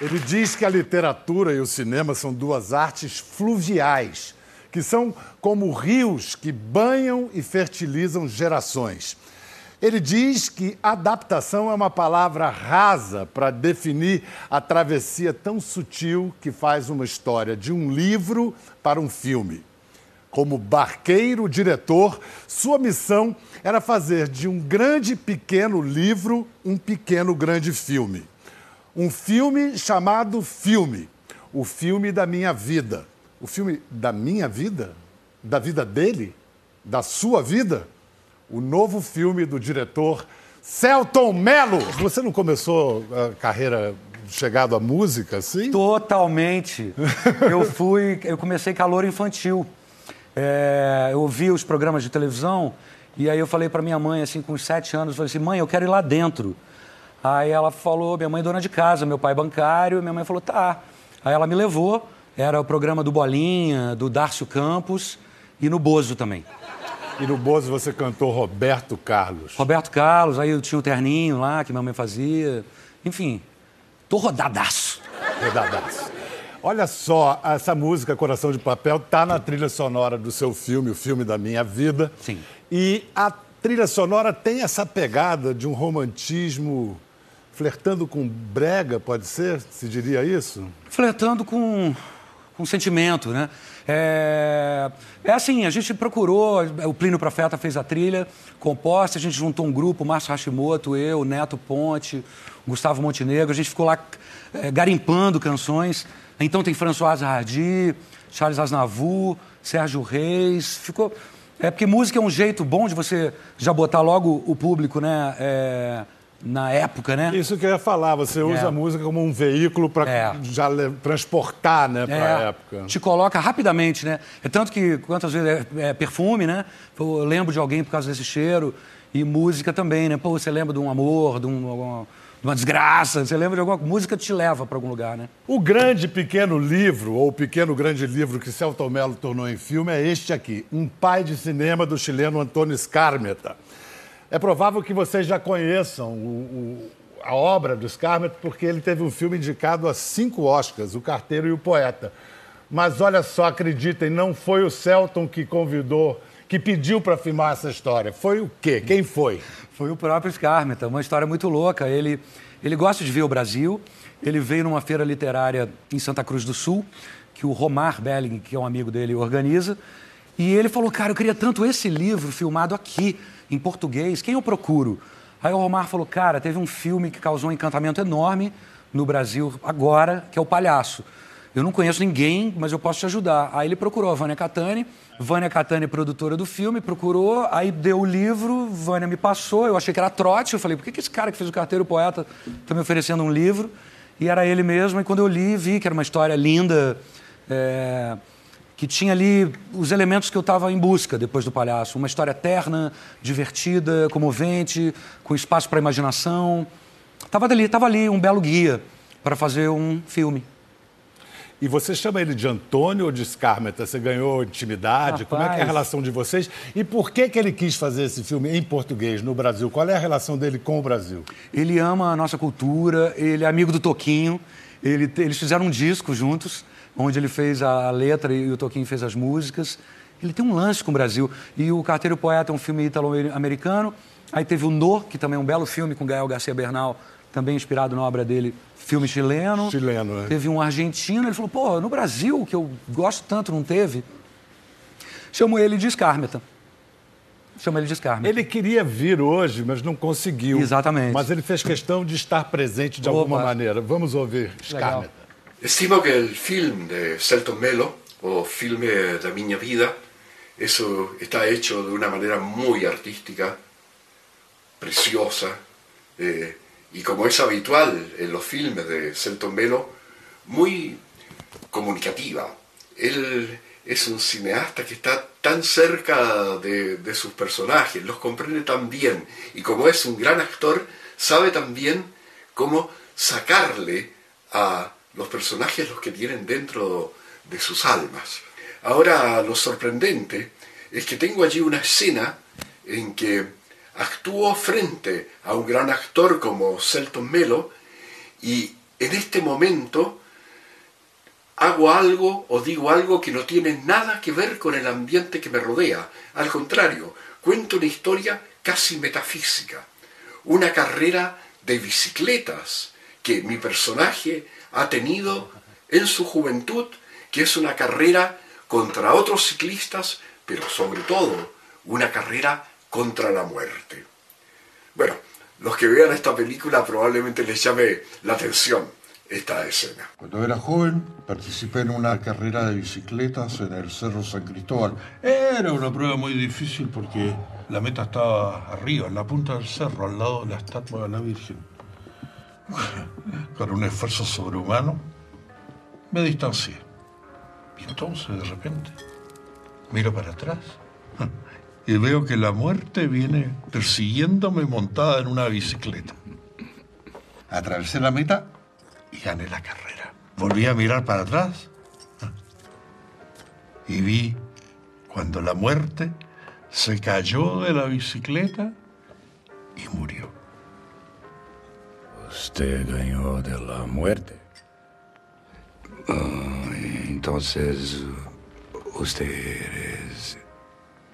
Ele diz que a literatura e o cinema são duas artes fluviais, que são como rios que banham e fertilizam gerações. Ele diz que adaptação é uma palavra rasa para definir a travessia tão sutil que faz uma história de um livro para um filme. Como barqueiro diretor, sua missão era fazer de um grande pequeno livro um pequeno grande filme um filme chamado Filme, o filme da minha vida. O filme da minha vida? Da vida dele? Da sua vida? O novo filme do diretor Celton Mello. Você não começou a carreira chegado à música, assim? Totalmente. eu fui, eu comecei calor infantil. É, eu ouvi os programas de televisão e aí eu falei para minha mãe, assim, com sete anos, falei assim, mãe, eu quero ir lá dentro. Aí ela falou, minha mãe é dona de casa, meu pai é bancário, minha mãe falou, tá. Aí ela me levou, era o programa do Bolinha, do Dárcio Campos e no Bozo também. E no Bozo você cantou Roberto Carlos. Roberto Carlos, aí eu tinha o terninho lá que minha mãe fazia. Enfim, tô rodadaço. Rodadaço. Olha só, essa música Coração de Papel tá na trilha sonora do seu filme, o filme da minha vida. Sim. E a trilha sonora tem essa pegada de um romantismo flertando com brega, pode ser? Se diria isso? Flertando com, com sentimento, né? É, é assim, a gente procurou, o Plínio Profeta fez a trilha composta, a gente juntou um grupo, Márcio Hashimoto, eu, Neto Ponte, Gustavo Montenegro, a gente ficou lá é, garimpando canções. Então tem François Hardy, Charles Aznavour, Sérgio Reis, ficou... É porque música é um jeito bom de você já botar logo o público, né? É na época, né? Isso que eu ia falar, você usa é. a música como um veículo para é. já transportar, né, para a é. época. Te coloca rapidamente, né? É tanto que quantas vezes é, é, perfume, né? Eu lembro de alguém por causa desse cheiro e música também, né? Pô, você lembra de um amor, de, um, de uma desgraça, você lembra de alguma música te leva para algum lugar, né? O grande pequeno livro ou o pequeno grande livro que Celton Mello tornou em filme é este aqui, Um Pai de Cinema do chileno Antônio Scarmeta. É provável que vocês já conheçam o, o, a obra do Scarlett, porque ele teve um filme indicado a cinco Oscars, O Carteiro e o Poeta. Mas olha só, acreditem, não foi o Celton que convidou, que pediu para filmar essa história. Foi o quê? Quem foi? Foi o próprio Scarmeta, uma história muito louca. Ele, ele gosta de ver o Brasil, ele veio numa feira literária em Santa Cruz do Sul, que o Romar Belling, que é um amigo dele, organiza. E ele falou, cara, eu queria tanto esse livro filmado aqui em português, quem eu procuro? Aí o Romar falou, cara, teve um filme que causou um encantamento enorme no Brasil agora, que é O Palhaço. Eu não conheço ninguém, mas eu posso te ajudar. Aí ele procurou a Vânia Catani. Vânia Catani, produtora do filme, procurou, aí deu o livro, Vânia me passou, eu achei que era trote. Eu falei, por que, esse cara que fez o Carteiro Poeta está me oferecendo um livro? E era ele mesmo. E quando eu li, vi que era uma história linda. É que tinha ali os elementos que eu estava em busca depois do palhaço. Uma história terna, divertida, comovente, com espaço para imaginação. Estava ali, tava ali um belo guia para fazer um filme. E você chama ele de Antônio ou de Scarmeta? Você ganhou intimidade? Rapaz. Como é que é a relação de vocês? E por que, que ele quis fazer esse filme em português, no Brasil? Qual é a relação dele com o Brasil? Ele ama a nossa cultura, ele é amigo do Toquinho, ele, eles fizeram um disco juntos onde ele fez a letra e o Toquinho fez as músicas. Ele tem um lance com o Brasil. E o Carteiro Poeta é um filme italo-americano. Aí teve o No, que também é um belo filme com Gael Garcia Bernal, também inspirado na obra dele, filme chileno. Chileno, é. Teve um argentino. Ele falou, pô, no Brasil, que eu gosto tanto, não teve. Chamou ele de Escármeta. Chama ele de Escármeta. Ele queria vir hoje, mas não conseguiu. Exatamente. Mas ele fez questão de estar presente de Opa. alguma maneira. Vamos ouvir Escármeta. Estimo que el film de Celton Mello, o Filme de mi Vida, eso está hecho de una manera muy artística, preciosa, eh, y como es habitual en los filmes de Celton Mello, muy comunicativa. Él es un cineasta que está tan cerca de, de, sus personajes, los comprende tan bien, y como es un gran actor, sabe también cómo sacarle a los personajes los que tienen dentro de sus almas. Ahora lo sorprendente es que tengo allí una escena en que actúo frente a un gran actor como Celton Mello y en este momento hago algo o digo algo que no tiene nada que ver con el ambiente que me rodea. Al contrario, cuento una historia casi metafísica, una carrera de bicicletas que mi personaje ha tenido en su juventud, que es una carrera contra otros ciclistas, pero sobre todo una carrera contra la muerte. Bueno, los que vean esta película probablemente les llame la atención esta escena. Cuando era joven participé en una carrera de bicicletas en el Cerro San Cristóbal. Era una prueba muy difícil porque la meta estaba arriba, en la punta del cerro, al lado de la estatua de la Virgen. Con un esfuerzo sobrehumano me distancié. Y entonces de repente miro para atrás y veo que la muerte viene persiguiéndome montada en una bicicleta. Atravesé la meta y gané la carrera. Volví a mirar para atrás y vi cuando la muerte se cayó de la bicicleta y murió. Usted ganó de la muerte. Ah, entonces, usted es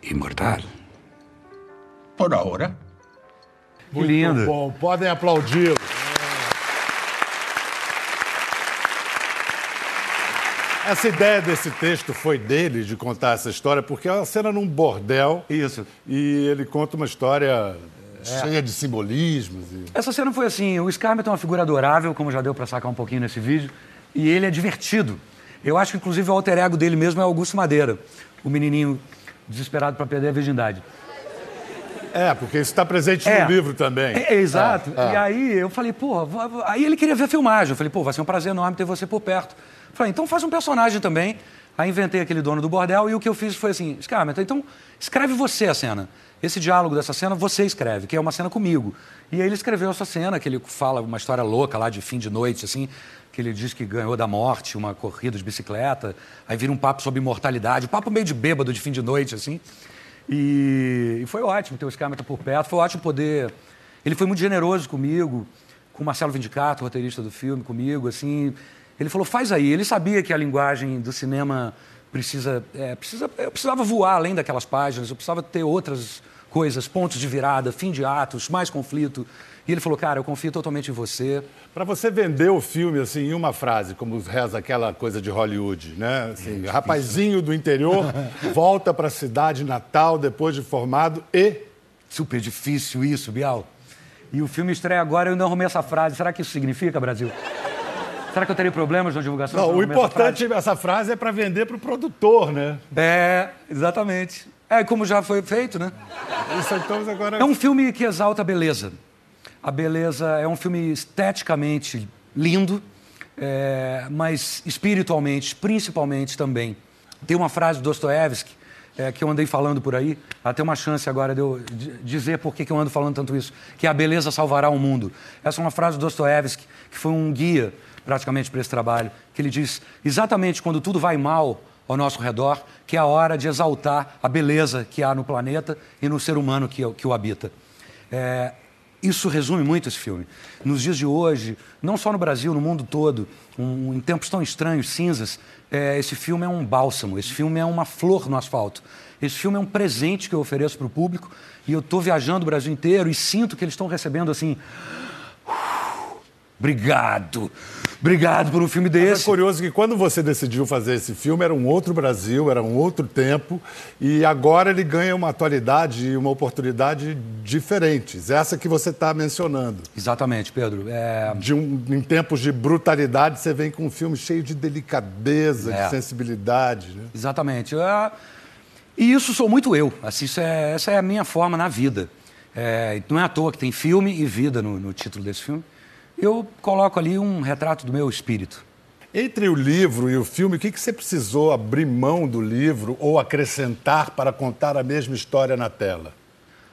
inmortal. Por ahora. Muito lindo. bom, podem aplaudi-lo. Essa ideia desse texto foi dele, de contar essa história, porque é uma cena num bordel Isso. e ele conta uma história cheia de simbolismos. E... Essa cena foi assim: o Scarlett é uma figura adorável, como já deu pra sacar um pouquinho nesse vídeo, e ele é divertido. Eu acho que, inclusive, o alter ego dele mesmo é Augusto Madeira, o menininho desesperado pra perder a virgindade. É, porque isso está presente É. no livro também. É, é, exato. É, é. E aí eu falei, pô, aí ele queria ver a filmagem. Eu falei, pô, vai ser um prazer enorme ter você por perto. Falei, então faz um personagem também. Aí inventei aquele dono do bordel e o que eu fiz foi assim, Scarlett, então escreve você a cena. Esse diálogo dessa cena você escreve, que é uma cena comigo. E aí ele escreveu essa cena, que ele fala uma história louca lá de fim de noite, assim, que ele diz que ganhou da morte uma corrida de bicicleta. Aí vira um papo sobre imortalidade, um papo meio de bêbado de fim de noite, assim. E, e foi ótimo ter o Scarlett por perto, foi ótimo poder. Ele foi muito generoso comigo, com o Marcelo Vindicato, roteirista do filme, comigo, assim. Ele falou, faz aí. Ele sabia que a linguagem do cinema precisa, é, precisa, eu precisava voar além daquelas páginas, eu precisava ter outras coisas, pontos de virada, fim de atos, mais conflito. E ele falou, cara, eu confio totalmente em você. Para você vender o filme assim em uma frase, como reza aquela coisa de Hollywood, né? Assim, rapazinho do interior volta para a cidade natal depois de formado e Super difícil isso, Bial. E o filme estreia agora, eu ainda arrumei essa frase. Será que isso significa, Brasil? Será que eu terei problemas na divulgação? Não, o arrumei essa frase? importante essa frase é para vender para o produtor, né? É, exatamente. É como já foi feito, né? Isso então agora É um filme que exalta a beleza. A beleza é um filme esteticamente lindo, é, mas espiritualmente, principalmente também. Tem uma frase do Dostoiévski é, que eu andei falando por aí, até uma chance agora de eu di- dizer por que que eu ando falando tanto isso, que a beleza salvará o mundo. Essa é uma frase do Dostoiévski, que foi um guia praticamente para esse trabalho, que ele diz exatamente quando tudo vai mal ao nosso redor, que é a hora de exaltar a beleza que há no planeta e no ser humano que, que o habita. É, isso resume muito esse filme. Nos dias de hoje, não só no Brasil, no mundo todo, um- em tempos tão estranhos, cinzas, é, esse filme é um bálsamo, esse filme é uma flor no asfalto. Esse filme é um presente que eu ofereço para o público e eu estou viajando o Brasil inteiro e sinto que eles estão recebendo assim. Obrigado, obrigado por um filme É desse. curioso que quando você decidiu fazer esse filme era um outro Brasil, era um outro tempo, e agora ele ganha uma atualidade e uma oportunidade diferentes. Essa que você está mencionando. Exatamente, Pedro. É, De um, em tempos de brutalidade, você vem com um filme cheio de delicadeza, É. de sensibilidade. Né? Exatamente. É, E isso sou muito eu. Assim, isso é, essa é a minha forma na vida. É, não é à toa que tem filme e vida no, no título desse filme. Eu coloco ali um retrato do meu espírito. Entre o livro e o filme, o que, que você precisou abrir mão do livro ou acrescentar para contar a mesma história na tela?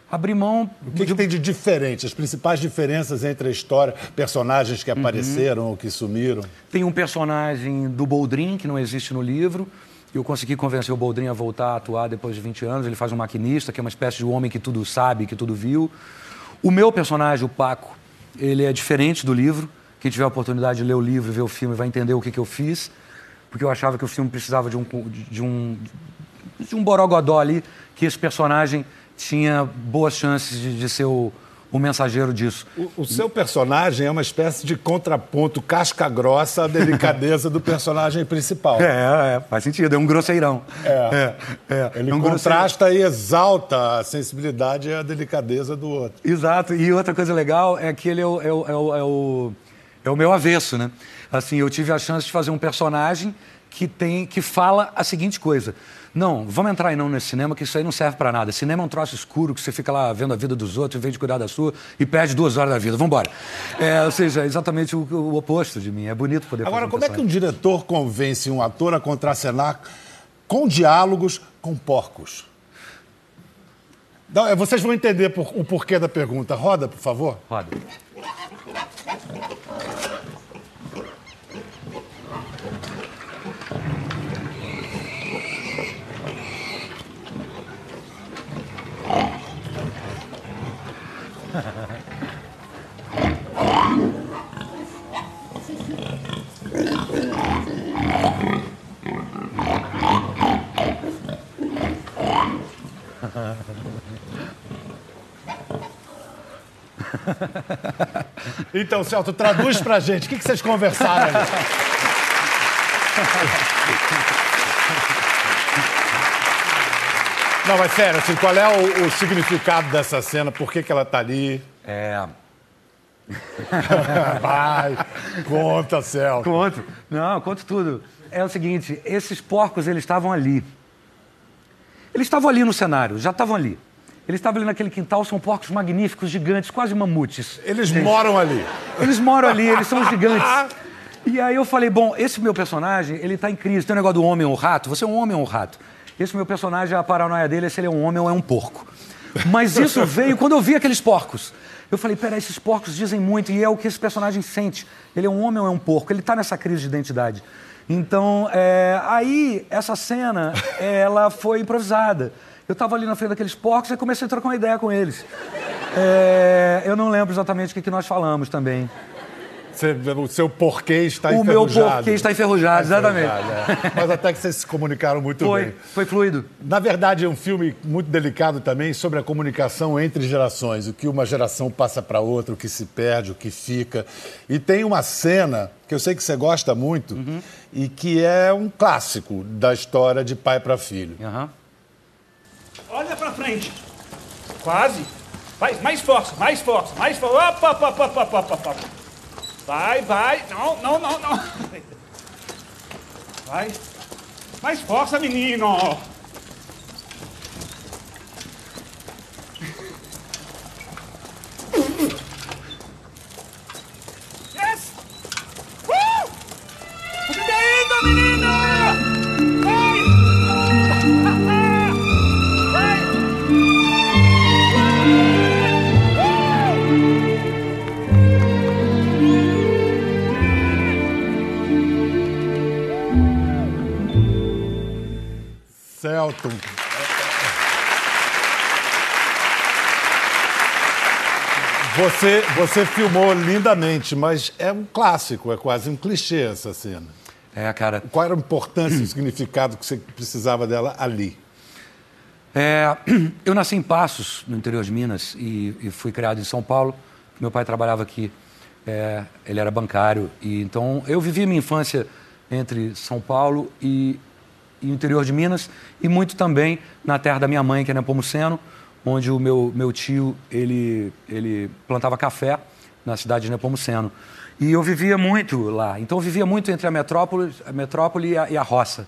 Abrir mão. O que, que tem de diferente? As principais diferenças entre a história, personagens que apareceram ou que sumiram? Tem um personagem do Boldrin, que não existe no livro. Eu consegui convencer o Boldrin a voltar a atuar depois de 20 anos. Ele faz um maquinista, que é uma espécie de homem que tudo sabe, que tudo viu. O meu personagem, o Paco, ele é diferente do livro, Quem tiver a oportunidade de ler o livro e ver o filme vai entender o que, que eu fiz, porque eu achava que o filme precisava de um, de um, de um borogodó ali, que esse personagem tinha boas chances de, de ser o, o mensageiro disso. O, o, seu personagem é uma espécie de contraponto casca grossa à delicadeza do personagem principal. É, é, faz sentido, é um grosseirão. É, é, é. Ele é um contrasta grosseirão. e exalta a sensibilidade e a delicadeza do outro. Exato, e outra coisa legal é que ele é o, é o, é o, é o, é o meu avesso, né? Assim, eu tive a chance de fazer um personagem que tem que fala a seguinte coisa. Não, vamos entrar aí não nesse cinema, que isso aí não serve para nada. Cinema é um troço escuro, que você fica lá vendo a vida dos outros, em vez de cuidar da sua, e perde duas horas da vida. Vamos embora. É, ou seja, é exatamente o, o, oposto de mim. É bonito poder Agora, como é que um diretor convence um ator a contracenar com diálogos com porcos? Não, é, vocês vão entender por, o porquê da pergunta. Roda, por favor. Roda. Então, Celto, traduz pra gente. O que, que vocês conversaram Não, mas sério, assim, qual é o, o significado dessa cena? Por que, que ela tá ali? É. Vai, conta, Celto. Conto. Não, conto tudo. É o seguinte, esses porcos, eles estavam ali. Eles estavam ali no cenário, já estavam ali. Eles estavam ali naquele quintal, são porcos magníficos, gigantes, quase mamutes. Eles moram ali. Eles moram ali, eles são gigantes. E aí eu falei, bom, esse meu personagem, ele está em crise. Tem o um negócio do homem ou rato. Você é um homem ou um rato? Esse meu personagem, a paranoia dele é se ele é um homem ou é um porco. Mas isso veio quando eu vi aqueles porcos. Eu falei, peraí, esses porcos dizem muito e é o que esse personagem sente. Ele é um homem ou é um porco? Ele está nessa crise de identidade. Então, é, aí, essa cena, ela foi improvisada. Eu estava ali na frente daqueles porcos e comecei a trocar uma ideia com eles. É, eu não lembro exatamente o que, que nós falamos também. O seu porquê está o enferrujado. O meu porquê está enferrujado, exatamente. É. Mas até que vocês se comunicaram muito foi, bem. Foi fluido. Na verdade, é um filme muito delicado também sobre a comunicação entre gerações. O que uma geração passa para outra, o que se perde, o que fica. E tem uma cena que eu sei que você gosta muito uhum. e que é um clássico da história de pai para filho. Uhum. Olha para frente. Quase. Vai, mais força, mais força, mais força. Opa, opa, opa, opa, opa, opa. Vai, vai. Não, não, não, não. Vai. Mais força, menino. Você, você filmou lindamente, mas é um clássico, é quase um clichê essa cena. É, cara. Qual era a importância e o significado que você precisava dela ali? É, eu nasci em Passos, no interior de Minas, e, e fui criado em São Paulo. Meu pai trabalhava aqui, é, ele era bancário. E, então, eu vivi minha infância entre São Paulo e, e o interior de Minas, e muito também na terra da minha mãe, que é Nepomuceno, onde o meu, meu tio ele, ele plantava café na cidade de Nepomuceno. E eu vivia muito lá. Então, eu vivia muito entre a metrópole, a metrópole e, a, e a roça.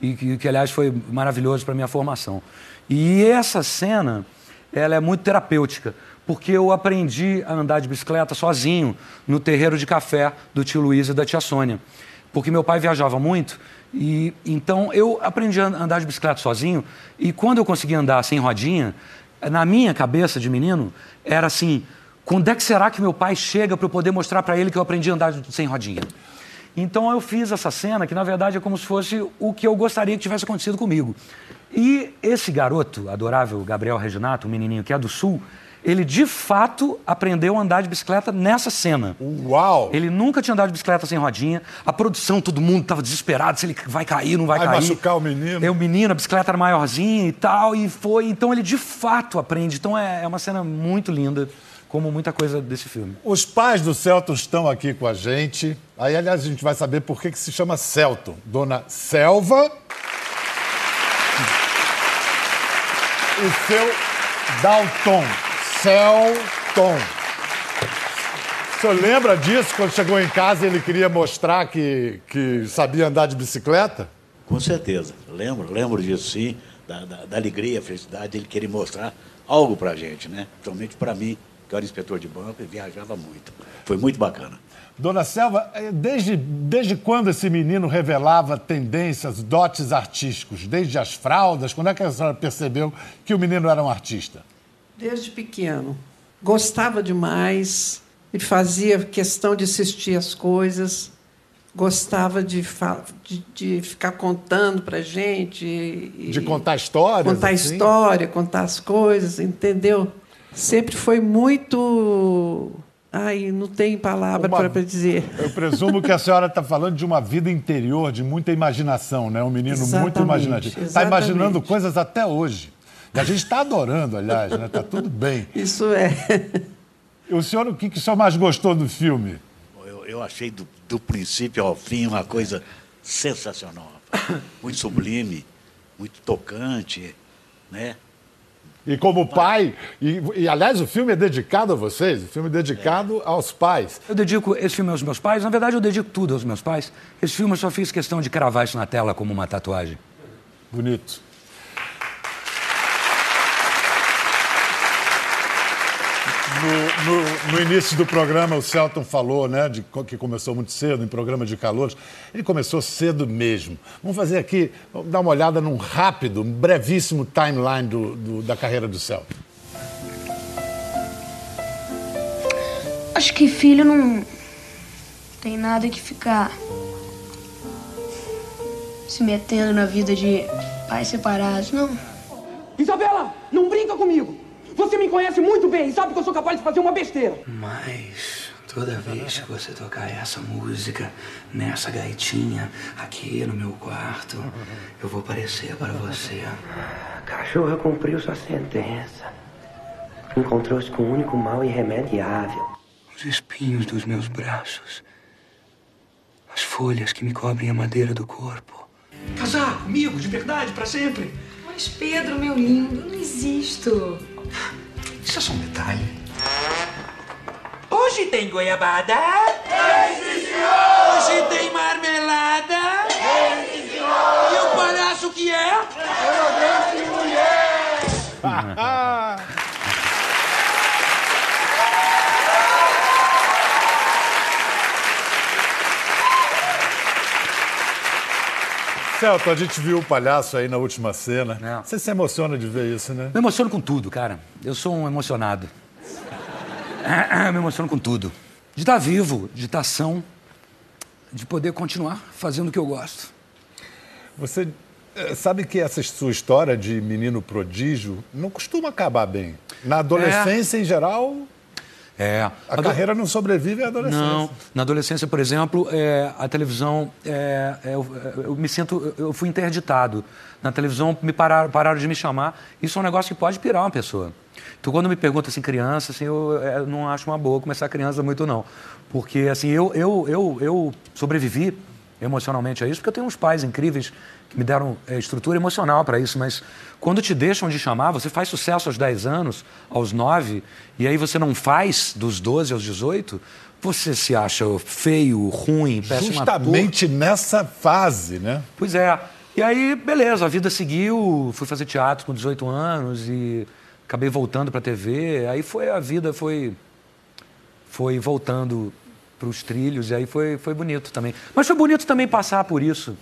E que, que, aliás, foi maravilhoso para minha formação. E essa cena, ela é muito terapêutica, porque eu aprendi a andar de bicicleta sozinho no terreiro de café do tio Luiz e da tia Sônia. Porque meu pai viajava muito e então eu aprendi a andar de bicicleta sozinho e quando eu conseguia andar sem rodinha, na minha cabeça de menino, era assim: quando é que será que meu pai chega para eu poder mostrar para ele que eu aprendi a andar sem rodinha? Então eu fiz essa cena que na verdade é como se fosse o que eu gostaria que tivesse acontecido comigo. E esse garoto, adorável Gabriel Reginato, um menininho que é do Sul, ele de fato aprendeu a andar de bicicleta nessa cena. Uau! Ele nunca tinha andado de bicicleta sem rodinha. A produção, todo mundo estava desesperado se ele vai cair, não vai, Vai cair. machucar o menino. É o menino, a bicicleta era maiorzinha e tal, e foi. Então ele de fato aprende. Então é, é uma cena muito linda, como muita coisa desse filme. Os pais do Celton estão aqui com a gente. Aí, aliás, a gente vai saber por que, que se chama Celton. Dona Selva. E seu Dalton. Celton. O senhor lembra disso quando chegou em casa ele queria mostrar que, que sabia andar de bicicleta? Com certeza. Lembro, lembro disso sim, da, da, da alegria, felicidade, ele querer mostrar algo pra gente, né? Principalmente para mim, que era inspetor de banco e viajava muito. Foi muito bacana. Dona Selva, eh, desde, desde quando esse menino revelava tendências, dotes artísticos? Desde as fraldas? Quando é que a senhora percebeu que o menino era um artista? Desde pequeno. Gostava demais, ele fazia questão de assistir as coisas, gostava de, de, de ficar contando para gente. e- De contar histórias? contar assim? história, contar as coisas, entendeu? Sempre foi muito. Ai, não tem palavra para dizer. Eu presumo que a senhora está falando de uma vida interior, de muita imaginação, né? Um menino muito Exatamente, imaginativo. Está imaginando coisas até hoje. A gente está adorando, aliás, né? Está tudo bem. Isso é. E o senhor, o que, que o senhor mais gostou do filme? Eu, eu achei do, do princípio ao fim uma coisa sensacional. rapaz. Muito sublime, muito tocante, né? E como pai, e, e, aliás, o filme é dedicado a vocês, o filme é dedicado aos pais. Eu dedico esse filme aos meus pais. Na verdade, eu dedico tudo aos meus pais. Esse filme eu só fiz questão de cravar isso na tela como uma tatuagem. Bonito. No, no- no início do programa, o Celton falou, né, de que começou muito cedo, em programa de calouros. Ele começou cedo mesmo. Vamos fazer aqui, vamos dar uma olhada num rápido, um brevíssimo timeline do- do- da carreira do Celton. Acho que filho não tem nada que ficar se metendo na vida de pais separados, não. Isabela, não brinca comigo. Você me conhece muito bem e sabe que eu sou capaz de fazer uma besteira. Mas toda vez que você tocar essa música nessa gaitinha aqui no meu quarto, eu vou aparecer para você. A cachorra cumpriu sua sentença. Encontrou-se com o único mal irremediável. Os espinhos dos meus braços, as folhas que me cobrem a madeira do corpo. Casar comigo, de verdade, para sempre. Mas Pedro, meu lindo, não existo. Detalhe. Hoje tem goiabada. Hoje tem marmelada. E o palhaço que é? Celton, a gente viu o palhaço aí na última cena. É. Você se emociona de ver isso, né? Me emociono com tudo, cara. Eu sou um emocionado. Me emociono com tudo. De estar vivo, de estar são, de poder continuar fazendo o que eu gosto. Você eh, sabe que essa sua história de menino prodígio não costuma acabar bem. Na adolescência, em geral, É. a carreira não sobrevive à adolescência. Não, na adolescência, por exemplo, é, a televisão, é, é, eu, eu me sinto, eu fui interditado. Na televisão me pararam, pararam de me chamar. Isso é um negócio que pode pirar uma pessoa. Então, quando me pergunta assim, criança, assim, eu, é, não acho uma boa começar criança muito não, porque assim eu, eu, eu, eu sobrevivi emocionalmente a isso, porque eu tenho uns pais incríveis que me deram é, estrutura emocional para isso, mas quando te deixam de chamar, você faz sucesso aos 10 anos, aos 9, e aí você não faz dos 12 aos 18, você se acha feio, ruim, péssimo ator. Justamente nessa fase, né? Pois é. E aí, beleza, a vida seguiu, fui fazer teatro com 18 anos e acabei voltando para a TV. Aí foi a vida foi foi voltando para os trilhos e aí foi foi bonito também. Mas foi bonito também passar por isso.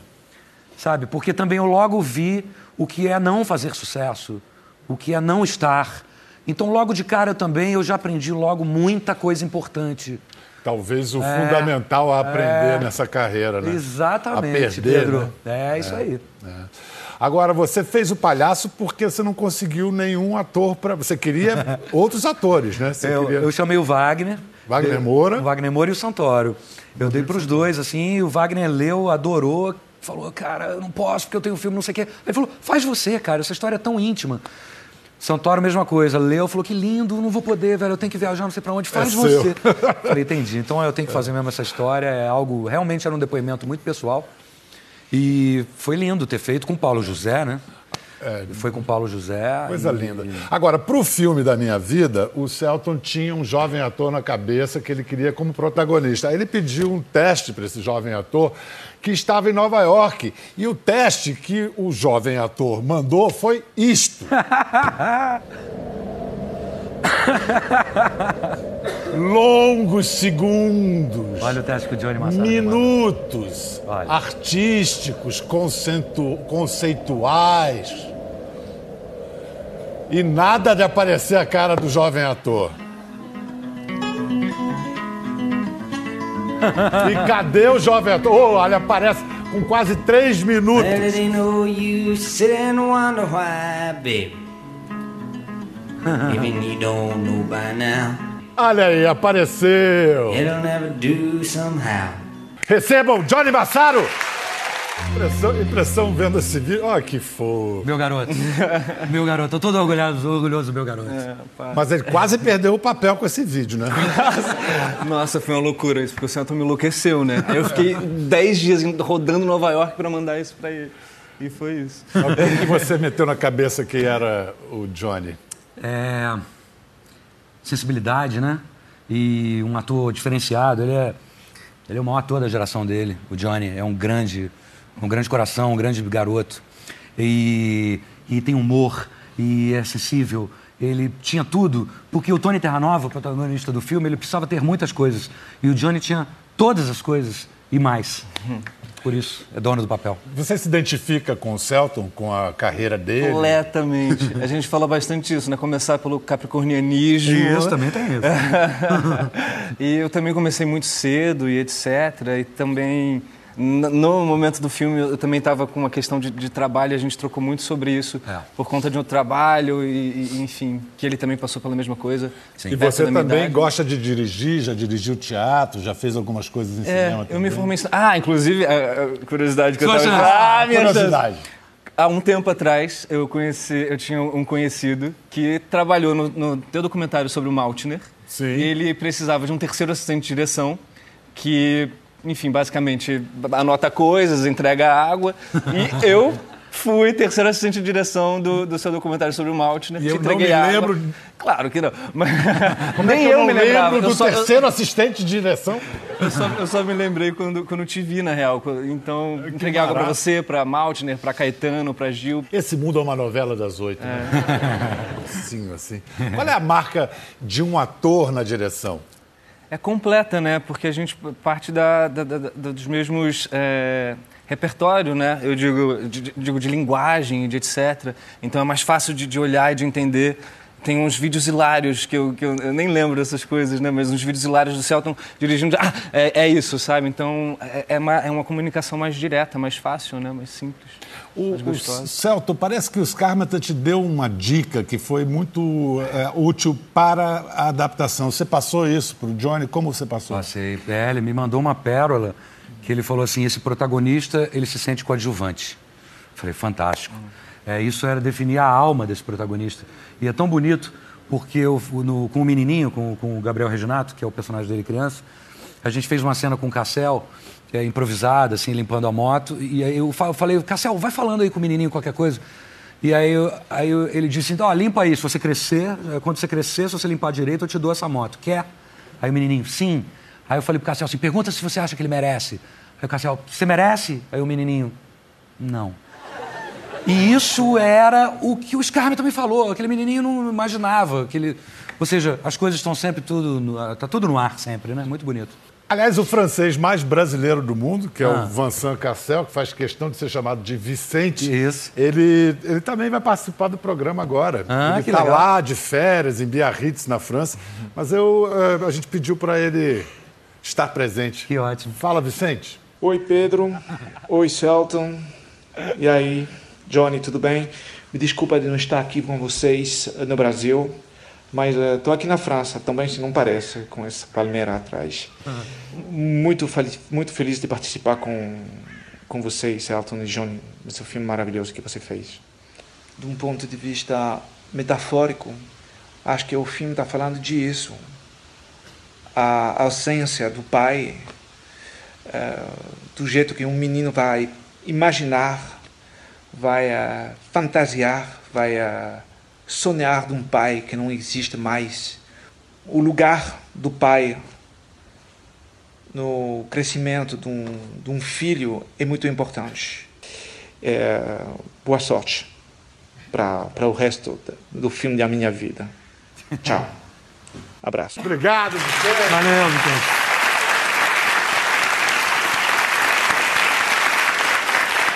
Sabe? Porque também eu logo vi o que é não fazer sucesso, o que é não estar. Então, logo de cara também eu já aprendi logo muita coisa importante. Talvez o É, fundamental a aprender é. nessa carreira, né? Exatamente, a perder, Pedro. né? É isso aí. É. Agora, você fez o palhaço porque você não conseguiu nenhum ator para. Você queria outros atores, né? Você Eu, queria... eu chamei o Wagner. Wagner Moura. O Wagner Moura e o Santoro. Eu dei para os dois, assim, o Wagner leu, adorou, falou, cara, eu não posso porque eu tenho um filme, não sei o quê. Ele falou, faz você, cara, essa história é tão íntima. Santoro, mesma coisa, leu, falou, que lindo, não vou poder, velho, eu tenho que viajar, não sei para onde, faz É você. Falei, entendi, então eu tenho que fazer mesmo essa história, é algo, realmente era um depoimento muito pessoal. E foi lindo ter feito com o Paulo José, né? Foi com o Paulo José. Coisa e- linda. Agora, para o filme da minha vida, o Celton tinha um jovem ator na cabeça que ele queria como protagonista. Aí ele pediu um teste para esse jovem ator que estava em Nova York. E o teste que o jovem ator mandou foi isto. Longos segundos. Olha o teste que o Johnny Massaro Minutos artísticos, conceitu- conceituais. E nada de aparecer a cara do jovem ator. E cadê o jovem ator? Oh, olha, aparece com quase três minutos. Well, it ain't no use sit and wonder why, baby. Even you don't know by now, Olha aí, apareceu. it'll never do somehow. Recebam Johnny Massaro. Impressão, impressão vendo esse vídeo. Olha que fofo. Meu garoto. meu garoto. Tô todo orgulhoso, orgulhoso do meu garoto. Mas ele quase perdeu o papel com esse vídeo, né? Nossa, foi uma loucura isso, porque o Santo me enlouqueceu, né? Eu fiquei 10 dias rodando Nova York pra mandar isso pra ele. E foi isso. O que que você meteu na cabeça que era o Johnny? É, sensibilidade, né? E um ator diferenciado. Ele é, ele é o maior ator da geração dele. O Johnny é um grande, um grande coração, um grande garoto. E, e tem humor e é acessível. Ele tinha tudo, porque o Tony Terranova, o protagonista do filme, ele precisava ter muitas coisas. E o Johnny tinha todas as coisas e mais. Por isso, é dono do papel. Você se identifica com o Celton, com a carreira dele? Completamente. A gente fala bastante isso, né? Começar pelo capricornianismo. Isso, também tem isso. e eu também comecei muito cedo e etc. E também, no momento do filme, eu também estava com uma questão de, de trabalho, a gente trocou muito sobre isso, É. por conta de um trabalho e, e, enfim, que ele também passou pela mesma coisa. E perto você também idade. gosta de dirigir, já dirigiu teatro, já fez algumas coisas em É, cinema eu me também. formei em... Ah, inclusive, a, a curiosidade que eu Sua tava... chance. Ah, minha Curiosidade. chance. Há um tempo atrás, eu conheci, eu tinha um conhecido que trabalhou no, no teu documentário sobre o Maltner. Sim. E ele precisava de um terceiro assistente de direção que, enfim, basicamente anota coisas, entrega água. E eu fui terceiro assistente de direção do, do seu documentário sobre o Maltner. E te eu não entreguei me água. lembro- Claro que não. Mas Como é nem que eu, eu não me lembrava. lembro Eu do só- eu- terceiro assistente de direção? eu só, eu só me lembrei quando, quando te vi, na real. Então, entreguei água pra barato. você, pra Maltner, pra Caetano, pra Gil. Esse mundo é uma novela das oito, né? Sim, assim. Qual é a marca de um ator na direção? É completa, né? Porque a gente parte da, da- da- dos mesmos é, repertório, né? Eu digo de, de- digo de linguagem, de etc. Então é mais fácil de, de olhar e de entender. Tem uns vídeos hilários que eu, que eu, eu nem lembro dessas coisas, né? Mas uns vídeos hilários do Celton dirigindo. Ah, é, é isso, sabe? Então é, é uma, é uma comunicação mais direta, mais fácil, né? Mais simples. O, o. Celto, parece que o Scarmata te deu uma dica que foi muito é, útil para a adaptação. Você passou isso para o Johnny? Como você passou? Passei. É, ele me mandou uma pérola que ele falou assim: esse protagonista ele se sente coadjuvante. Falei, fantástico. É, isso era definir a alma desse protagonista. E é tão bonito porque eu, no- com o menininho, com, com o Gabriel Reginato, que é o personagem dele criança, a gente fez uma cena com o Cassel, é, improvisada, assim, limpando a moto. E aí eu fa- eu falei, Cassel, vai falando aí com o menininho qualquer coisa. E aí, eu- aí eu- ele disse, então, ó, limpa aí, se você crescer, eh, quando você crescer, se você limpar direito, eu te dou essa moto. Quer? Aí o menininho, sim. Aí eu falei pro Cassel assim, pergunta se você acha que ele merece. Aí o Cassel, você merece? Aí o menininho, não. E isso era o que o Scarme também falou. Aquele menininho não imaginava. Aquele... Ou seja, as coisas estão sempre tudo... No... Tá tudo no ar sempre, né? Muito bonito. Aliás, o francês mais brasileiro do mundo, que é Ah. o Vincent Cassel, que faz questão de ser chamado de Vicente, Isso. Ele, ele também vai participar do programa agora. Ah, ele está lá de férias, em Biarritz, na França. Mas eu, eh, a gente pediu para ele estar presente. Que ótimo. Fala, Vicente. Oi, Pedro. Oi, Celton. E aí, Johnny, tudo bem? Me desculpa de não estar aqui com vocês no Brasil, mas estou aqui na França também, se não parece, com essa palmeira atrás. Muito, feliz, muito feliz de participar com, com vocês, Celton e Johnny, nesse filme maravilhoso que você fez. De um ponto de vista metafórico, acho que o filme está falando disso. A ausência do pai, é, do jeito que um menino vai imaginar, vai uh, fantasiar, vai uh, sonhar de um pai que não existe mais. O lugar do pai no crescimento de um, de um filho é muito importante. É, boa sorte para o resto do filme da minha vida. Tchau. Abraço. Obrigado, Vicente. Valeu, Vicente.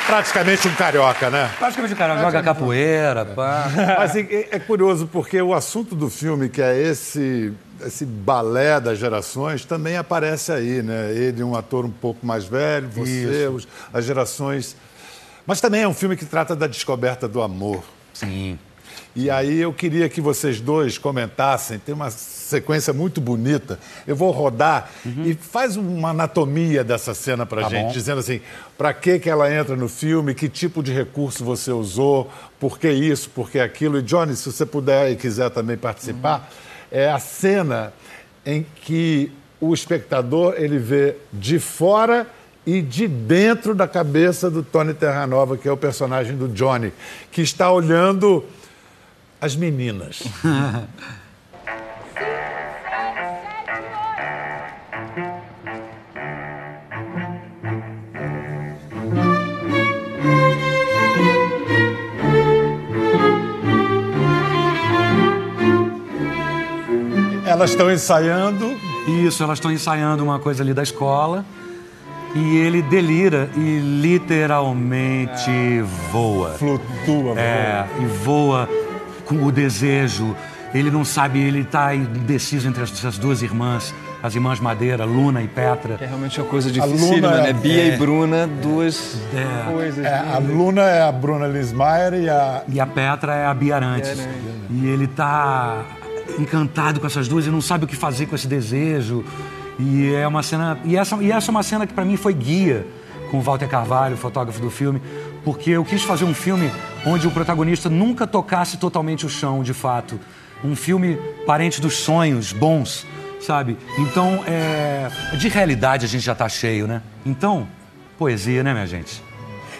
Praticamente um carioca, né? Praticamente um carioca. Joga capoeira, pá. Mas é, é curioso porque o assunto do filme, que é esse esse balé das gerações também aparece aí, né? Ele, um ator um pouco mais velho, você, os, as gerações. Mas também é um filme que trata da descoberta do amor. Sim. E aí eu queria que vocês dois comentassem, tem uma sequência muito bonita. Eu vou rodar uhum. e faz uma anatomia dessa cena pra Tá gente, bom. dizendo assim, para que que ela entra no filme, que tipo de recurso você usou, por que isso, por que aquilo. E Johnny, se você puder e quiser também participar, é a cena em que o espectador ele vê de fora e de dentro da cabeça do Tony Terranova, que é o personagem do Johnny, que está olhando as meninas. Elas estão ensaiando. Isso, elas estão ensaiando uma coisa ali da escola. E ele delira e literalmente voa. Flutua, É, e voa com o desejo. Ele não sabe, ele está indeciso entre essas duas irmãs, as irmãs Madeira, Luna e Petra. É realmente uma coisa A dificílima, Luna né? é- Bia é. e Bruna, duas É. coisas. É, a Luna é a Bruna Lismayer e a. E a Petra é a Bia Arantes. E ele tá encantado com essas duas e não sabe o que fazer com esse desejo. E é uma cena. E essa, e essa é uma cena que para mim foi guia com o Walter Carvalho, fotógrafo do filme, porque eu quis fazer um filme onde o protagonista nunca tocasse totalmente o chão, de fato. Um filme parente dos sonhos bons, sabe? Então, é... de realidade a gente já tá cheio, né? Então, poesia, né, minha gente?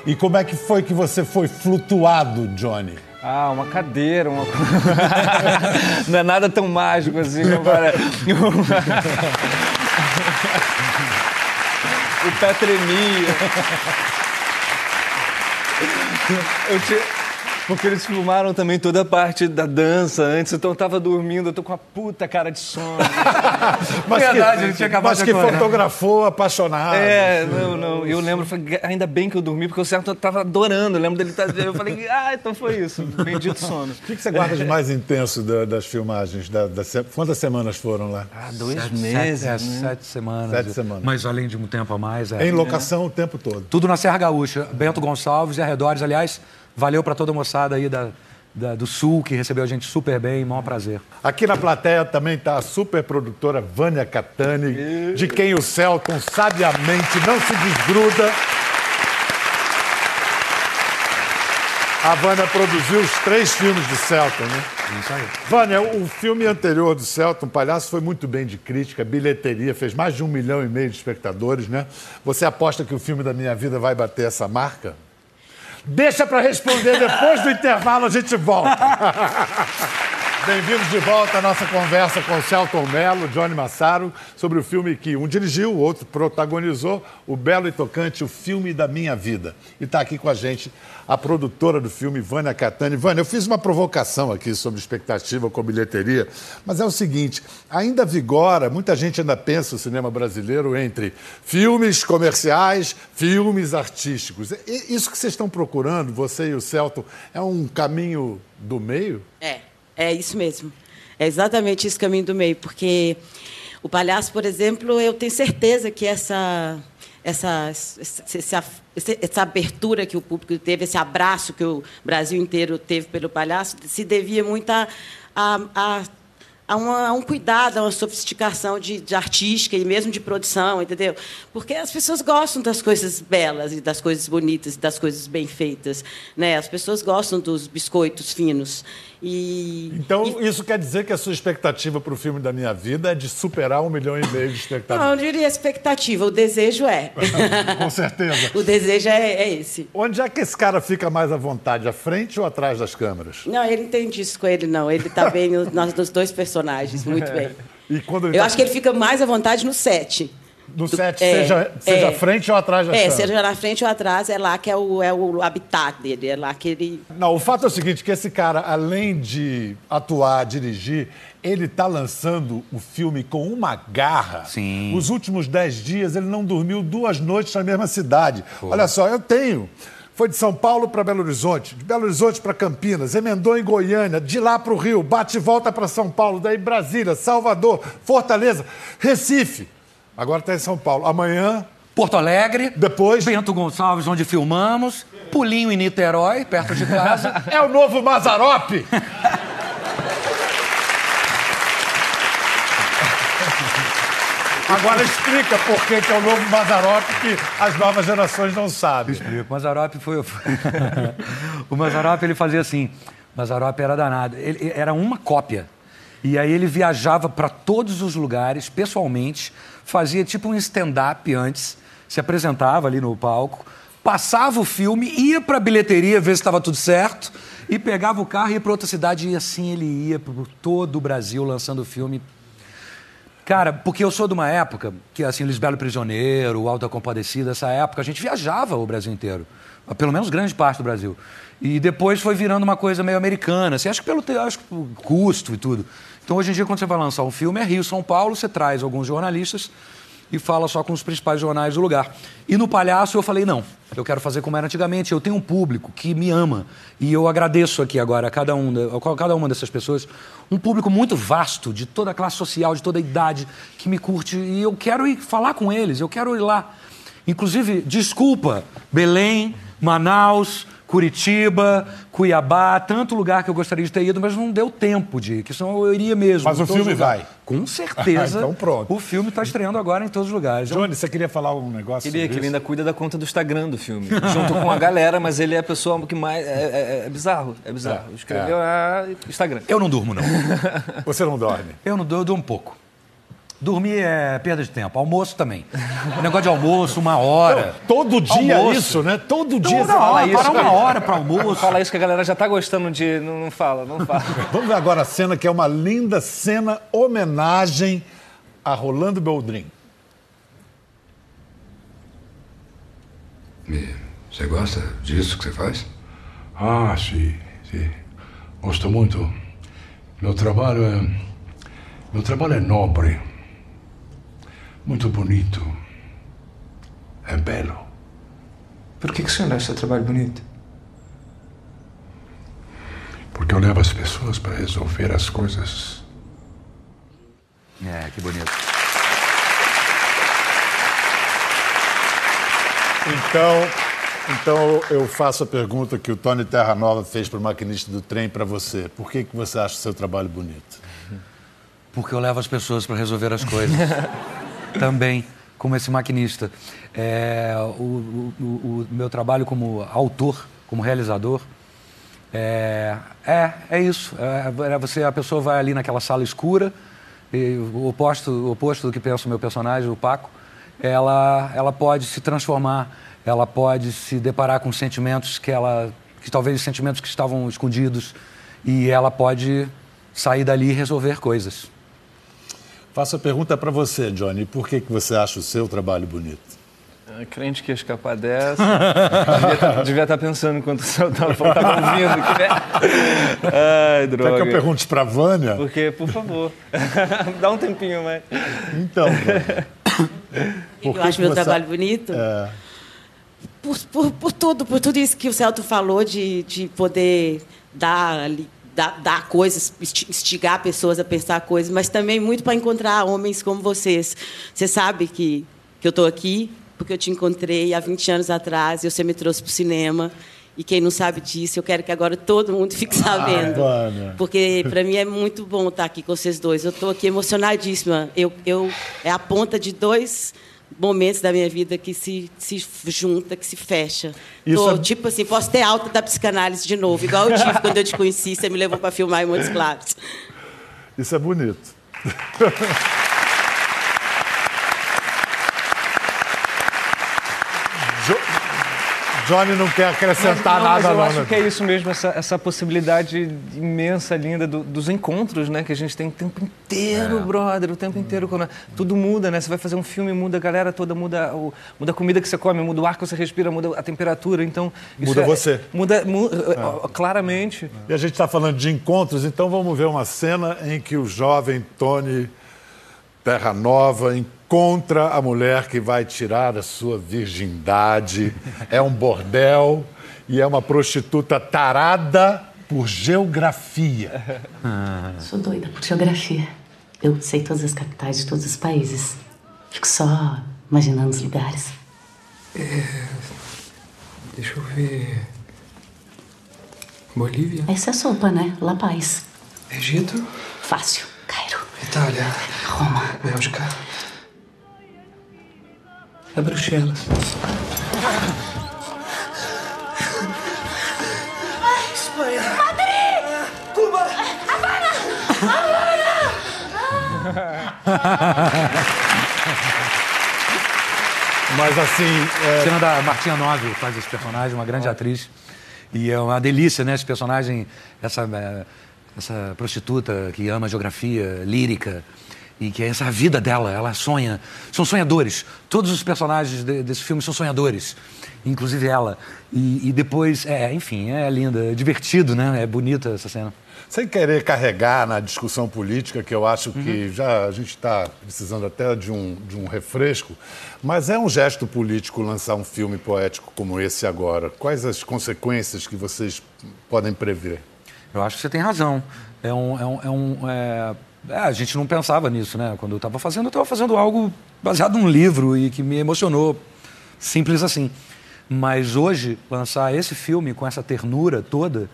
E como é que foi que você foi flutuado, Johnny? Ah, uma cadeira, uma Não é nada tão mágico assim, não parece. o pé tremia. Eu tinha... Porque eles filmaram também toda a parte da dança antes, então eu tava dormindo, eu tô com a puta cara de sono. Verdade, ele tinha acabado mas de que fotografou apaixonado. É, não, não. Eu lembro, falei, ainda bem que eu dormi, porque o Certo tava adorando. Eu lembro dele estar. Eu falei, ah, então foi isso. Bendito sono. O que, que você guarda de mais intenso da- das filmagens? Da, da Quantas semanas foram lá? Ah, dois Sete- meses. Sete, é, né? sete semanas. Sete semanas. Mas além de um tempo a mais. É. Em locação o tempo todo. Tudo na Serra Gaúcha. Bento Gonçalves e arredores. Aliás, valeu para toda a moçada aí da, da- do Sul, que recebeu a gente super bem. Maior prazer. Aqui na plateia também está a super produtora Vânia Catani, de quem o Celton sabiamente não se desgruda. A Vânia produziu os três filmes de Celton, né? Isso aí. Vânia, o filme anterior do Celton, Palhaço, foi muito bem de crítica, bilheteria, fez mais de um milhão e meio de espectadores, né? Você aposta que o filme da minha vida vai bater essa marca? Deixa para responder depois do intervalo, a gente volta. Bem-vindos de volta à nossa conversa com o Celton Mello, Johnny Massaro, sobre o filme que um dirigiu, o outro protagonizou, o belo e tocante O Filme da Minha Vida. E está aqui com a gente a produtora do filme, Vânia Catani. Vânia, eu fiz uma provocação aqui sobre expectativa com bilheteria, mas é o seguinte, ainda vigora, muita gente ainda pensa o cinema brasileiro entre filmes comerciais, filmes artísticos. E- Isso que vocês estão procurando, você e o Celton, é um caminho do meio? É, é isso mesmo. É exatamente esse caminho do meio, porque O palhaço, por exemplo, eu tenho certeza que essa essa, essa, essa, abertura que o público teve, esse abraço que o Brasil inteiro teve pelo palhaço, se devia muito a, a, a uma, a um cuidado, a uma sofisticação de, de, artística e mesmo de produção, entendeu? Porque as pessoas gostam das coisas belas e das coisas bonitas e das coisas bem feitas, né? As pessoas gostam dos biscoitos finos. E, então, e... isso quer dizer que a sua expectativa para o filme da minha vida é de superar um milhão e meio de espectadores? Não, eu diria expectativa, o desejo é. Com certeza. o desejo é, é, esse. Onde é que esse cara fica mais à vontade, à frente ou atrás das câmeras? Não, ele não tem disso com ele, não. Ele está bem nos, nos dois personagens, muito bem. eu tá... acho que ele fica mais à vontade no set. No set, é, seja, seja é, frente ou atrás da É, câmera. seja na frente ou atrás, é lá que é o, é o habitat dele, é lá que ele... Não, o fato é o seguinte, que esse cara, além de atuar, dirigir, ele está lançando o filme com uma garra. Sim. Os últimos dez dias, ele não dormiu duas noites na mesma cidade. Pô. Olha só, eu tenho... Foi de São Paulo para Belo Horizonte, de Belo Horizonte para Campinas, emendou em Goiânia, de lá para o Rio, bate e volta para São Paulo, daí Brasília, Salvador, Fortaleza, Recife. Agora está em São Paulo. Amanhã. Porto Alegre. Depois. Bento Gonçalves, onde filmamos. Pulinho em Niterói, perto de casa. é o novo Mazarope! Agora explica por que, que é o novo Mazarope que as novas gerações não sabem. Explica. O Mazarope foi. o Mazarope ele fazia assim. O Mazarope era danado. Ele, era uma cópia. E aí ele viajava para todos os lugares, pessoalmente, fazia tipo um stand-up antes, se apresentava ali no palco, passava o filme, ia para a bilheteria ver se estava tudo certo e pegava o carro e ia para outra cidade e assim ele ia por todo o Brasil lançando o filme. Cara, porque eu sou de uma época que, assim, Lisbelo Prisioneiro, Alta Compadecida, essa época, a gente viajava o Brasil inteiro. Pelo menos grande parte do Brasil. E depois foi virando uma coisa meio americana, assim, acho que pelo acho que custo e tudo. Então, hoje em dia, quando você vai lançar um filme, é Rio, São Paulo, você traz alguns jornalistas e fala só com os principais jornais do lugar. E no Palhaço eu falei, não, eu quero fazer como era antigamente, eu tenho um público que me ama. E eu agradeço aqui agora a cada, um, a cada uma dessas pessoas, um público muito vasto, de toda a classe social, de toda a idade, que me curte. E eu quero ir falar com eles, eu quero ir lá. Inclusive, desculpa, Belém, Manaus, Curitiba, Cuiabá, tanto lugar que eu gostaria de ter ido, mas não deu tempo de ir, que senão eu iria mesmo. Mas o filme vai. Com certeza. então pronto. O filme está estreando agora em todos os lugares. Johnny, você queria falar um negócio Queria, que ele ainda cuida da conta do Instagram do filme, junto com a galera, mas ele é a pessoa que mais... É, é, é bizarro, é bizarro. É, Escreveu é. a Instagram. Eu não durmo, não. você não dorme? Eu não durmo, eu durmo um pouco. Dormir é perda de tempo. Almoço também. O negócio de almoço, uma hora. Não, todo dia almoço. isso, né? Todo dia não, você fala isso. Para uma hora para almoço. Fala isso que a galera já tá gostando de. Não, não fala, não fala. Vamos ver agora a cena que é uma linda cena homenagem a Rolando Beldrin. Você gosta disso que você faz? Ah, sim, sim. Gosto muito. Meu trabalho é. Meu trabalho é nobre muito bonito. É belo. Por que, que o senhor acha seu trabalho bonito? Porque eu levo as pessoas para resolver as coisas. É, que bonito. Então, então eu faço a pergunta que o Tony Terra Nova fez para o maquinista do trem para você. Por que, que você acha o seu trabalho bonito? Porque eu levo as pessoas para resolver as coisas. também como esse maquinista. É, o, o, o, meu trabalho como autor, como realizador, é, é, é isso. É, é, você, a pessoa vai ali naquela sala escura, e o oposto, o oposto do que pensa o meu personagem, o Paco, ela, ela pode se transformar, ela pode se deparar com sentimentos que ela, que talvez sentimentos que estavam escondidos, e ela pode sair dali e resolver coisas. Faço a pergunta para você, Johnny. Por que, que você acha o seu trabalho bonito? É, crente que ia escapar dessa. devia, estar, tá, devia estar tá pensando enquanto o senhor estava ouvindo. Que... Ai, droga. Quer que eu pergunte para a Vânia? Porque, por favor, dá um tempinho mais. Então, Por eu acho meu você... trabalho bonito? É... Por, por, por, tudo, por tudo isso que o Celto falou, de, de poder dar dar, dar coisas, insti- instigar pessoas a pensar coisas, mas também muito para encontrar homens como vocês. Você sabe que, que eu estou aqui porque eu te encontrei há 20 anos atrás e você me trouxe para o cinema. E quem não sabe disso, eu quero que agora todo mundo fique sabendo. Vânia. Porque para mim é muito bom estar aqui com vocês dois. Eu estou aqui emocionadíssima. Eu, eu, é a ponta de dois momentos da minha vida que se, se junta, que se fecha. Isso Tô, é- Tipo assim, posso ter alta da psicanálise de novo, igual eu tive quando eu te conheci, você me levou para filmar em Montes Claros. Isso é bonito. Johnny não quer acrescentar Não, mas nada, eu não. acho né? que é isso mesmo, essa, essa possibilidade imensa, linda do- dos encontros, né? Que a gente tem o tempo inteiro, É. brother, o tempo inteiro. Quando tudo muda, né? Você vai fazer um filme, muda a galera toda, muda, o, muda a comida que você come, muda o ar que você respira, muda a temperatura. Então, isso Muda é- você. Muda, mu- claramente. E a gente está falando de encontros, então vamos ver uma cena em que o jovem Tony Terra Nova encontra a mulher que vai tirar a sua virgindade. É um bordel e é uma prostituta tarada por geografia. Sou doida por geografia. Eu sei todas as capitais de todos os países. Fico só imaginando os lugares. Deixa eu ver. Bolívia? Essa é a sopa, né? La Paz. Egito? Fácil. Cairo. Itália? Roma. Bélgica? É Bruxelas. Espanha. Madrid! Cuba! Havana! Mas assim. É... Cena da Martinha Nove faz esse personagem, uma grande atriz. E é uma delícia, né? Esse personagem, essa, eh, essa prostituta que ama geografia lírica. E que é essa a vida dela, ela sonha. São sonhadores. Todos os personagens de- desse filme são sonhadores. Inclusive ela. E, e depois, é, enfim, é linda, é divertido, né? É bonita essa cena. Sem querer carregar na discussão política, que eu acho que Uhum. já a gente está precisando até de um, de um refresco, mas é um gesto político lançar um filme poético como esse agora. Quais as consequências que vocês podem prever? Eu acho que você tem razão. É um. É um, é um, é- é, a gente não pensava nisso, né? Quando eu estava fazendo, eu estava fazendo algo baseado num livro e que me emocionou. Simples assim. Mas hoje, lançar esse filme com essa ternura toda,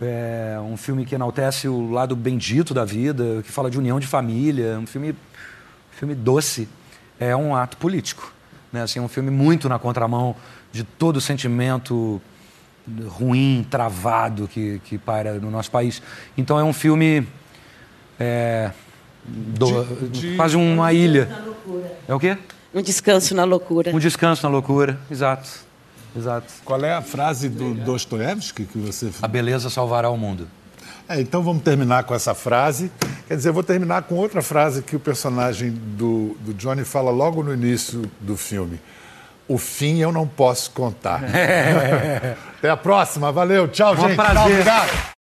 é um filme que enaltece o lado bendito da vida, que fala de união de família, um filme, filme doce, é um ato político. Né? Assim, é um filme muito na contramão de todo o sentimento ruim, travado que, que paira no nosso país. Então é um filme é, do- quase uma ilha. É o quê? Um descanso na loucura. Um descanso na loucura, exato. Exato. Qual é a frase do Dostoiévski que você. A beleza salvará o mundo. É, então vamos terminar com essa frase. Quer dizer, eu vou terminar com outra frase que o personagem do, do Johnny fala logo no início do filme. O fim eu não posso contar. Até a próxima. Valeu. Tchau, Um gente. Tchau, prazer. obrigado.